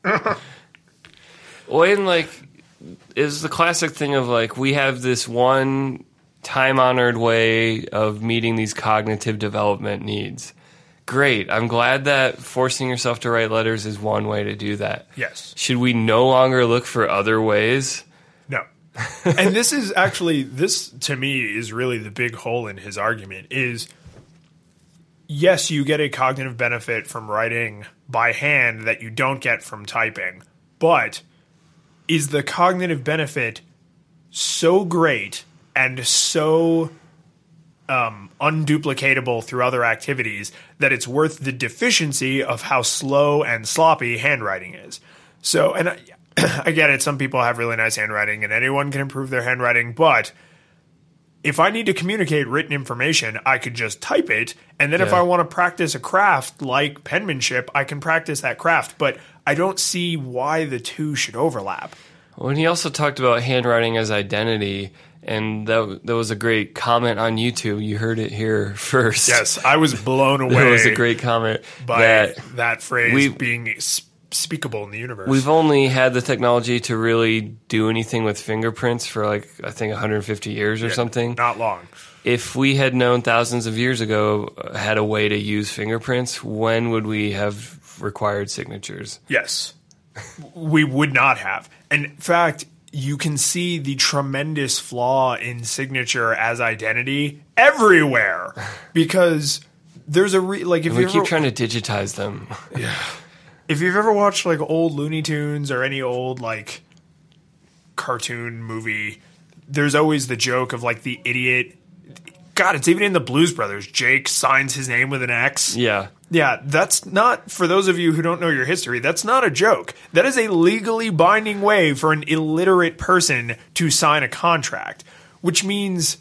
Well, and like, is the classic thing of like we have this one time honored way of meeting these cognitive development needs. Great. I'm glad that forcing yourself to write letters is one way to do that. Yes. Should we no longer look for other ways? No. and this is actually this to me is really the big hole in his argument is yes, you get a cognitive benefit from writing by hand that you don't get from typing, but is the cognitive benefit so great and so um, unduplicatable through other activities that it's worth the deficiency of how slow and sloppy handwriting is. So, and I, I get it. Some people have really nice handwriting, and anyone can improve their handwriting. But if I need to communicate written information, I could just type it, and then if I want to practice a craft like penmanship, I can practice that craft. But I don't see why the two should overlap. When he also talked about handwriting as identity, and that that was a great comment on YouTube. You heard it here first. Yes, I was blown away. That was a great comment. by that that, phrase we- being speakable in the universe. We've only had the technology to really do anything with fingerprints for like I think 150 years or something. Not long. If we had known thousands of years ago uh, had a way to use fingerprints, when would we have required signatures? Yes. we would not have. And in fact, you can see the tremendous flaw in signature as identity everywhere because there's a re- like if We you keep ever, trying to digitize them. Yeah. If you've ever watched like old Looney Tunes or any old like cartoon movie, there's always the joke of like the idiot. God, it's even in the Blues Brothers. Jake signs his name with an X. Yeah. Yeah, that's not for those of you who don't know your history. That's not a joke. That is a legally binding way for an illiterate person to sign a contract, which means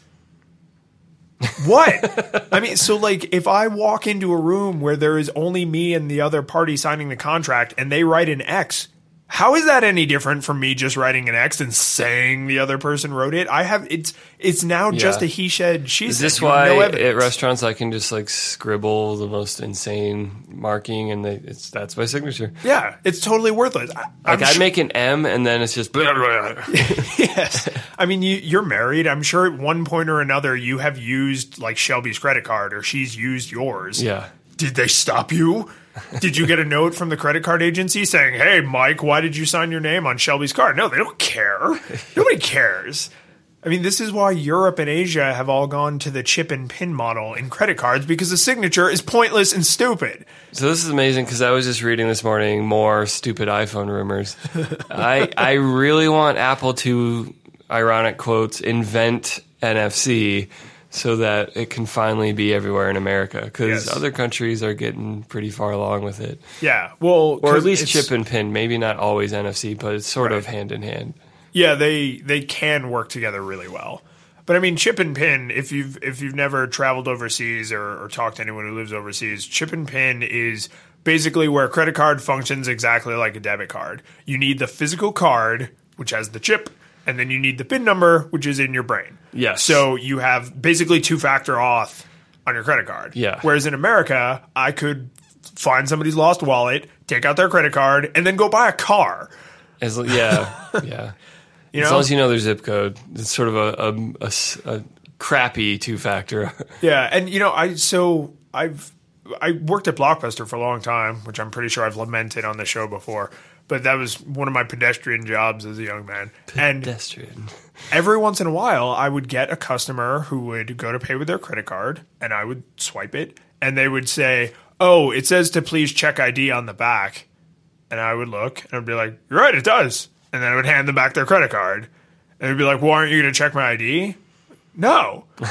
what? I mean, so like if I walk into a room where there is only me and the other party signing the contract and they write an X, how is that any different from me just writing an X and saying the other person wrote it? I have it's it's now just a he said she Is said. this You why no at restaurants I can just like scribble the most insane marking and they, it's that's my signature? Yeah, it's totally worthless. I, Like I'm I'd make an M and then it's just blah, blah, blah. yes. I mean, you, you're married. I'm sure at one point or another you have used like Shelby's credit card or she's used yours. yeah. Did they stop you? Did you get a note from the credit card agency saying, "Hey, Mike, why did you sign your name on Shelby's card?" No, they don't care. Nobody cares. I mean, this is why Europe and Asia have all gone to the chip and pin model in credit cards because the signature is pointless and stupid. So this is amazing because I was just reading this morning more stupid iPhone rumors. I I really want Apple to ironic quotes invent NFC so that it can finally be everywhere in America because Yes. other countries are getting pretty far along with it, Yeah, well, or at least chip and pin. Maybe not always NFC, but it's sort of hand in hand. Yeah, they they can work together really well. But I mean, chip and pin. If you've if you've never traveled overseas or, or talked to anyone who lives overseas, chip and pin is basically where a credit card functions exactly like a debit card. You need the physical card, which has the chip, and then you need the pin number, which is in your brain. Yes. So you have basically two factor auth on your credit card. Yeah. Whereas in America, I could find somebody's lost wallet, take out their credit card, and then go buy a car. As yeah, yeah. You As long as you know their zip code, it's sort of a a crappy two factor. Yeah, and you know, I so I've I worked at Blockbuster for a long time, which I'm pretty sure I've lamented on the show before. But that was one of my pedestrian jobs as a young man. And Pedestrian. Every once in a while, I would get a customer who would go to pay with their credit card, and I would swipe it, and they would say, "Oh, it says to please check ID on the back," and I would look, and I'd be like, "You're right, it does," and then I would hand them back their credit card, and they'd be like, "Well, aren't you going to check my ID?" No.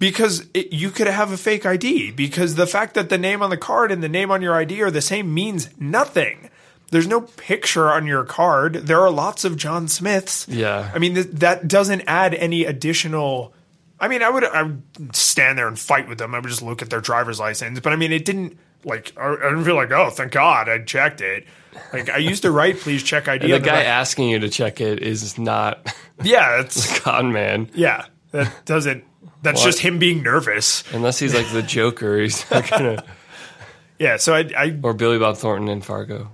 Because it, you could have a fake ID. Because the fact that the name on the card and the name on your ID are the same means nothing. There's no picture on your card. There are lots of John Smiths. Yeah. I mean, th- that doesn't add any additional. I mean, I would I would stand there and fight with them. I would just look at their driver's license. But I mean, it didn't like I, I didn't feel like oh, thank God I checked it. Like I used to write, please check ID. The guy asking you to check it is not yeah, that's con man. yeah. That doesn't. That's What? just him being nervous. Unless he's like the Joker, he's not gonna. Yeah. So I, I Or Billy Bob Thornton in Fargo,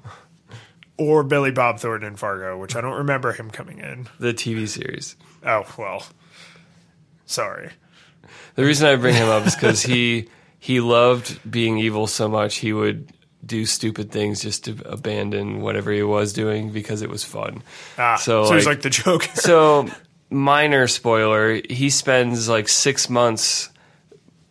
or Billy Bob Thornton in Fargo, which I don't remember him coming in. the TV series. Oh well. Sorry. The reason I bring him up is because he he loved being evil so much he would do stupid things just to abandon whatever he was doing because it was fun. Ah, so, So, he's like- like the Joker. So, minor spoiler, he spends like six months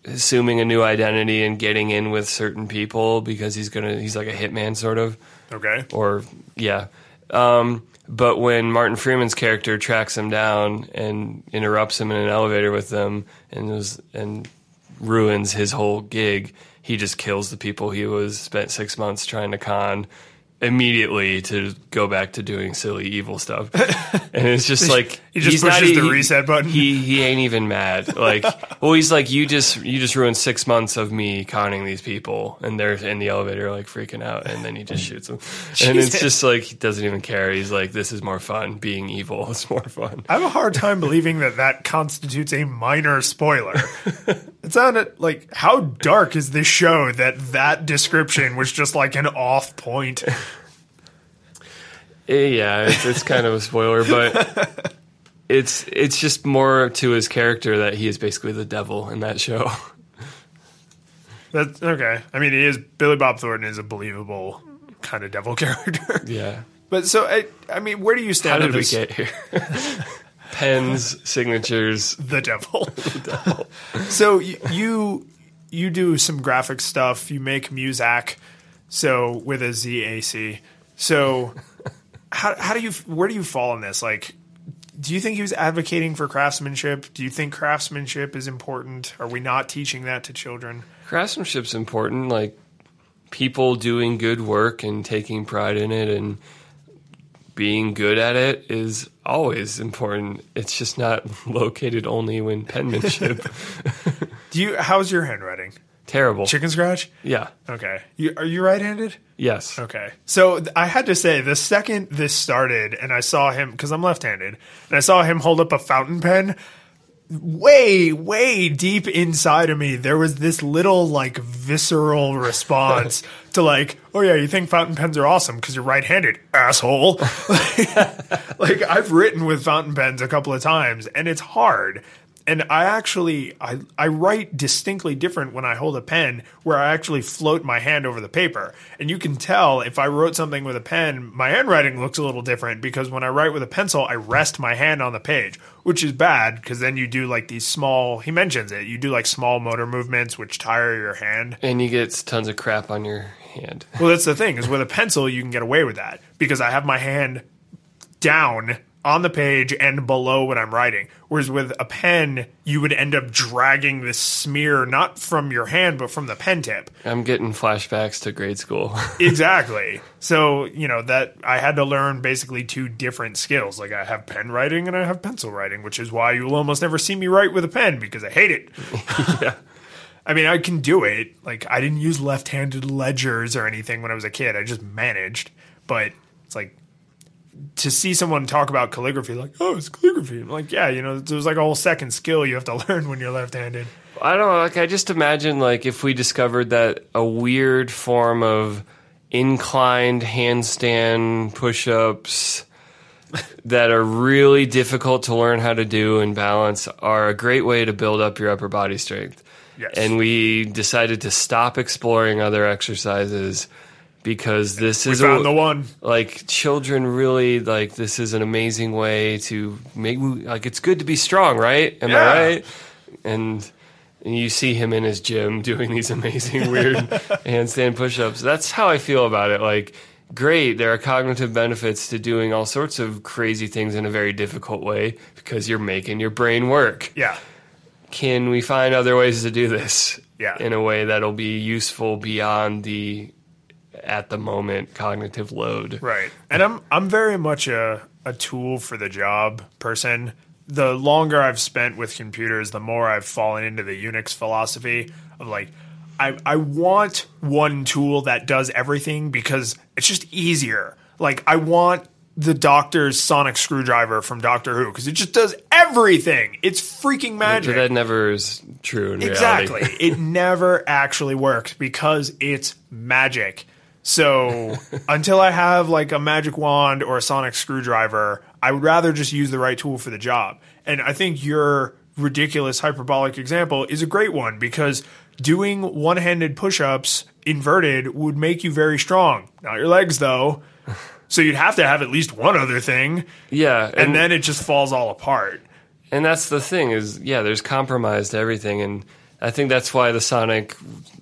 assuming a new identity and getting in with certain people because he's gonna he's like a hitman sort of. Okay. or yeah. Um, but when Martin Freeman's character tracks him down and interrupts him in an elevator with them and was, and ruins his whole gig, he just kills the people he was spent six months trying to con immediately to go back to doing silly evil stuff. and it's just like He just he's not pushes the e- reset button. He he ain't even mad. Like well, he's like you just you just ruined six months of me conning these people, and they're in the elevator like freaking out, and then he just shoots them, and it's just like he doesn't even care. He's like, this is more fun. Being evil is more fun. I have a hard time believing that that constitutes a minor spoiler. It sounded like how dark is this show that that description was just like an off point. Eh, Yeah, it's, it's kind of a spoiler, but it's it's just more to his character that he is basically the devil in that show. That's okay. I mean, he is Billy Bob Thornton is a believable kind of devil character. Yeah. But so I, I mean, where do you stand? How did we get here? Pens, signatures. the devil. so y- you you do some graphic stuff. You make Muzak, so with a Z A C. So how how do you where do you fall in this? Like, do you think he was advocating for craftsmanship? Do you think craftsmanship is important? Are we not teaching that to children? Craftsmanship's important. Like, people doing good work and taking pride in it and being good at it is always important. It's just not located only in penmanship. Do you? How's your handwriting? Terrible. Chicken scratch. Yeah. Okay. You, are you right-handed? Yes. Okay. So th- I had to say, the second this started, and I saw him because I'm left-handed, and I saw him hold up a fountain pen. Way, way deep inside of me, there was this little like visceral response to like, oh yeah, you think fountain pens are awesome because you're right-handed, asshole. like I've written with fountain pens a couple of times, and it's hard and I actually I, I write distinctly different when I hold a pen where I actually float my hand over the paper. And you can tell if I wrote something with a pen, my handwriting looks a little different because when I write with a pencil, I rest my hand on the page, which is bad because then you do like these small he mentions it, you do like small motor movements which tire your hand. And you get tons of crap on your hand. Well, that's the thing is with a pencil you can get away with that because I have my hand down on the page and below what I'm writing. Whereas with a pen, you would end up dragging this smear not from your hand but from the pen tip. I'm getting flashbacks to grade school. exactly. So, you know, that I had to learn basically two different skills. Like I have pen writing and I have pencil writing, which is why you'll almost never see me write with a pen because I hate it. yeah. I mean, I can do it. Like I didn't use left-handed ledgers or anything when I was a kid. I just managed. But it's like to see someone talk about calligraphy, like, oh, it's calligraphy. I'm like, yeah, you know, there's like a whole second skill you have to learn when you're left-handed. I don't know. Like, I just imagine like if we discovered that a weird form of inclined handstand push-ups that are really difficult to learn how to do and balance are a great way to build up your upper body strength. Yes. And we decided to stop exploring other exercises because this We is found a, the one. like children really like this is an amazing way to make like it's good to be strong right am Yeah. i right and, and you see him in his gym doing these amazing weird handstand push-ups that's how i feel about it like great there are cognitive benefits to doing all sorts of crazy things in a very difficult way because you're making your brain work Yeah. can we find other ways to do this Yeah. in a way that'll be useful beyond the at the moment cognitive load Right. And I'm I'm very much a, a tool for the job person. The longer I've spent with computers, the more I've fallen into the Unix philosophy of like I I want one tool that does everything because it's just easier. Like I want the doctor's sonic screwdriver from Doctor Who because it just does everything. It's freaking But magic. that never is true in Exactly. reality. it never actually works because it's magic. So until I have like a magic wand or a sonic screwdriver, I would rather just use the right tool for the job. And I think your ridiculous hyperbolic example is a great one because doing one-handed push-ups inverted would make you very strong. Not your legs though. So you'd have to have at least one other thing, Yeah, and, and then it just falls all apart. and that's the thing is yeah, there's compromise to everything, and I think that's why the sonic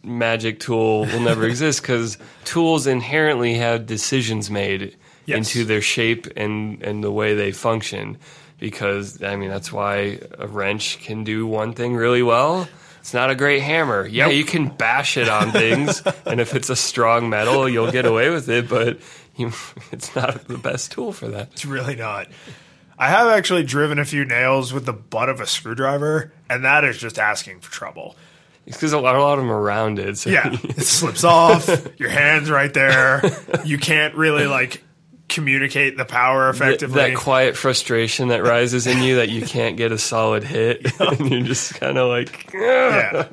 magic tool will never exist because tools inherently have decisions made Yes. into their shape and and the way they function. Because I mean that's why a wrench can do one thing really well. It's not a great hammer. Yeah, Nope. you can bash it on things, and if it's a strong metal, you'll get away with it. But you, it's not the best tool for that. It's really not. I have actually driven a few nails with the butt of a screwdriver, and that is just asking for trouble. It's because a lot, a lot of them are rounded. So Yeah, it slips off. Your hand's right there. You can't really like communicate the power Th- effectively. that quiet frustration that rises in you that you can't get a solid hit, and you're just kind of like, yeah,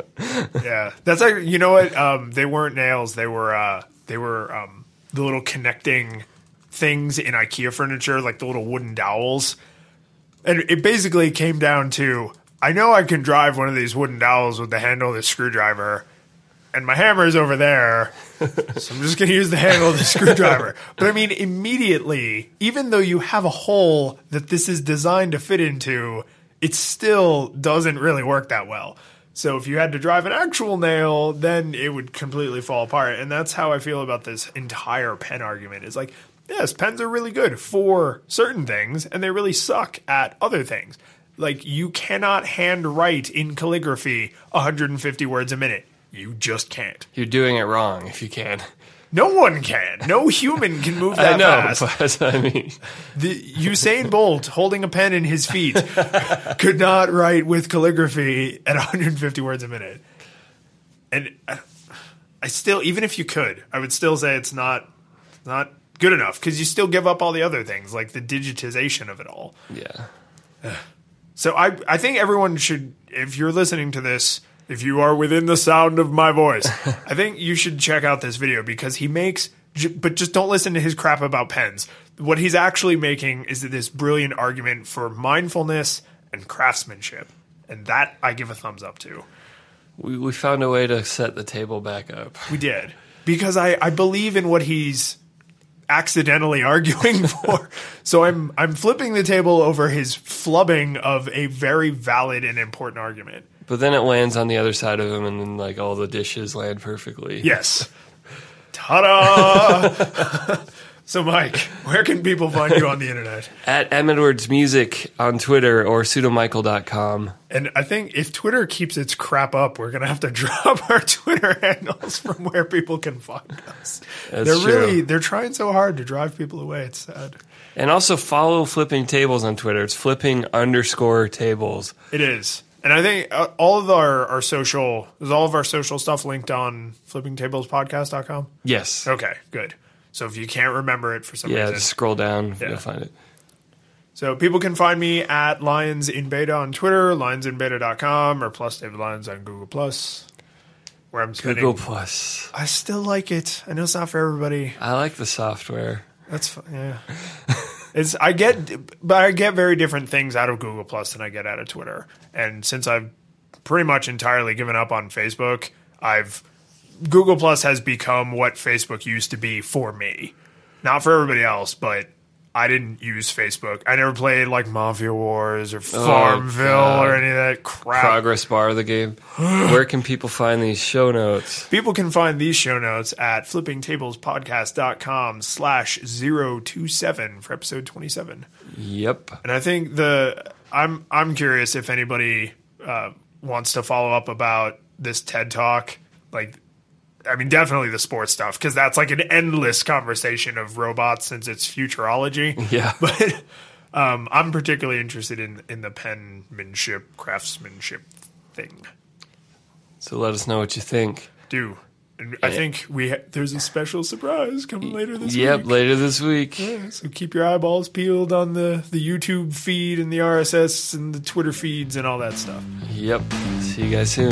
yeah. That's like you know what? Um, they weren't nails. They were uh, they were um, the little connecting things in IKEA furniture, like the little wooden dowels. And it basically came down to I know I can drive one of these wooden dowels with the handle of the screwdriver, and my hammer is over there. so I'm just going to use the handle of the screwdriver. But I mean, immediately, even though you have a hole that this is designed to fit into, it still doesn't really work that well. So if you had to drive an actual nail, then it would completely fall apart. And that's how I feel about this entire pen argument. Is like, yes, pens are really good for certain things, and they really suck at other things. Like you cannot hand write in calligraphy 150 words a minute. You just can't. You're doing it wrong if you can. No one can. No human can move I that know, fast. but I mean, The Usain Bolt holding a pen in his feet could not write with calligraphy at 150 words a minute. And I- I still, even if you could, I would still say it's not not good enough because you still give up all the other things like the digitization of it all. yeah. So I I think everyone should if you're listening to this, if you are within the sound of my voice, I think you should check out this video because he makes but just don't listen to his crap about pens. What he's actually making is this brilliant argument for mindfulness and craftsmanship. And that I give a thumbs up to. We, we found a way to set the table back up. We did. Because I, I believe in what he's accidentally arguing for. so I'm I'm flipping the table over his flubbing of a very valid and important argument. But then it lands on the other side of him, and then like all the dishes land perfectly. Yes. Ta-da! so Mike, where can people find you on the internet? At M Edwards Music on Twitter or pseudomichael.com. And I think if Twitter keeps its crap up, we're gonna have to drop our Twitter handles from where people can find us. That's they're true. really they're trying so hard to drive people away. It's sad. And also follow Flipping Tables on Twitter. It's flipping underscore tables. It is. And I think uh, all of our, our social, is all of our social stuff linked on flippingtablespodcast.com? Yes. Okay, good. So if you can't remember it for some reason. Yeah, reason. just scroll down. Yeah. You'll find it. So people can find me at Lions in Beta on Twitter, lionsinbeta.com, or plus David Lions on Google Plus, where I'm spending. Google Plus. I still like it. I know it's not for everybody. I like the software. That's fine. Yeah. it's I get, but I get very different things out of Google Plus than I get out of Twitter. And since I've pretty much entirely given up on Facebook, I've Google Plus has become what Facebook used to be for me. Not for everybody else, but I didn't use Facebook. I never played like Mafia Wars or Farmville God. or any of that crap. Progress bar of the game. Where can people find these show notes? People can find these show notes at flippingtablespodcast.com slash 027 for episode 27. Yep. And I think the I'm I'm curious if anybody uh, wants to follow up about this TED talk. Like, I mean, definitely the sports stuff because that's like an endless conversation of robots since it's futurology. Yeah. But um, I'm particularly interested in in the penmanship, craftsmanship thing. So let us know what you think. Do. And I think we ha- there's a special surprise coming later this Yep, week. Yep, later this week. Yeah, so keep your eyeballs peeled on the, the YouTube feed and the RSS and the Twitter feeds and all that stuff. Yep. See you guys soon.